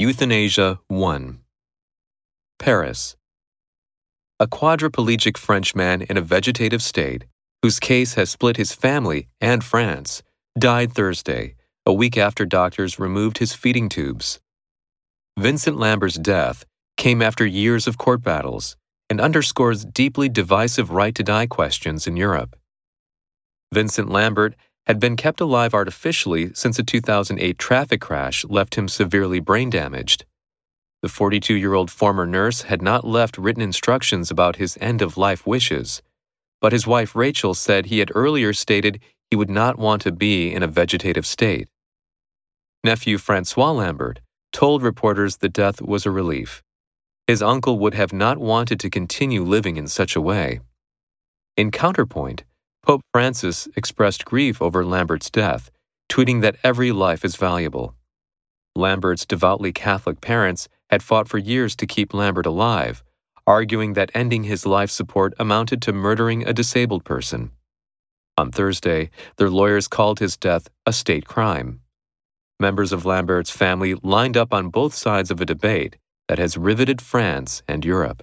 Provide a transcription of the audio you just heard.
Euthanasia 1 Paris A quadriplegic Frenchman in a vegetative state, whose case has split his family and France, died Thursday, a week after doctors removed his feeding tubes. Vincent Lambert's death came after years of court battles and underscores deeply divisive right to die questions in Europe. Vincent Lambert had been kept alive artificially since a 2008 traffic crash left him severely brain damaged. The 42 year old former nurse had not left written instructions about his end of life wishes, but his wife Rachel said he had earlier stated he would not want to be in a vegetative state. Nephew Francois Lambert told reporters the death was a relief. His uncle would have not wanted to continue living in such a way. In counterpoint, Pope Francis expressed grief over Lambert's death, tweeting that every life is valuable. Lambert's devoutly Catholic parents had fought for years to keep Lambert alive, arguing that ending his life support amounted to murdering a disabled person. On Thursday, their lawyers called his death a state crime. Members of Lambert's family lined up on both sides of a debate that has riveted France and Europe.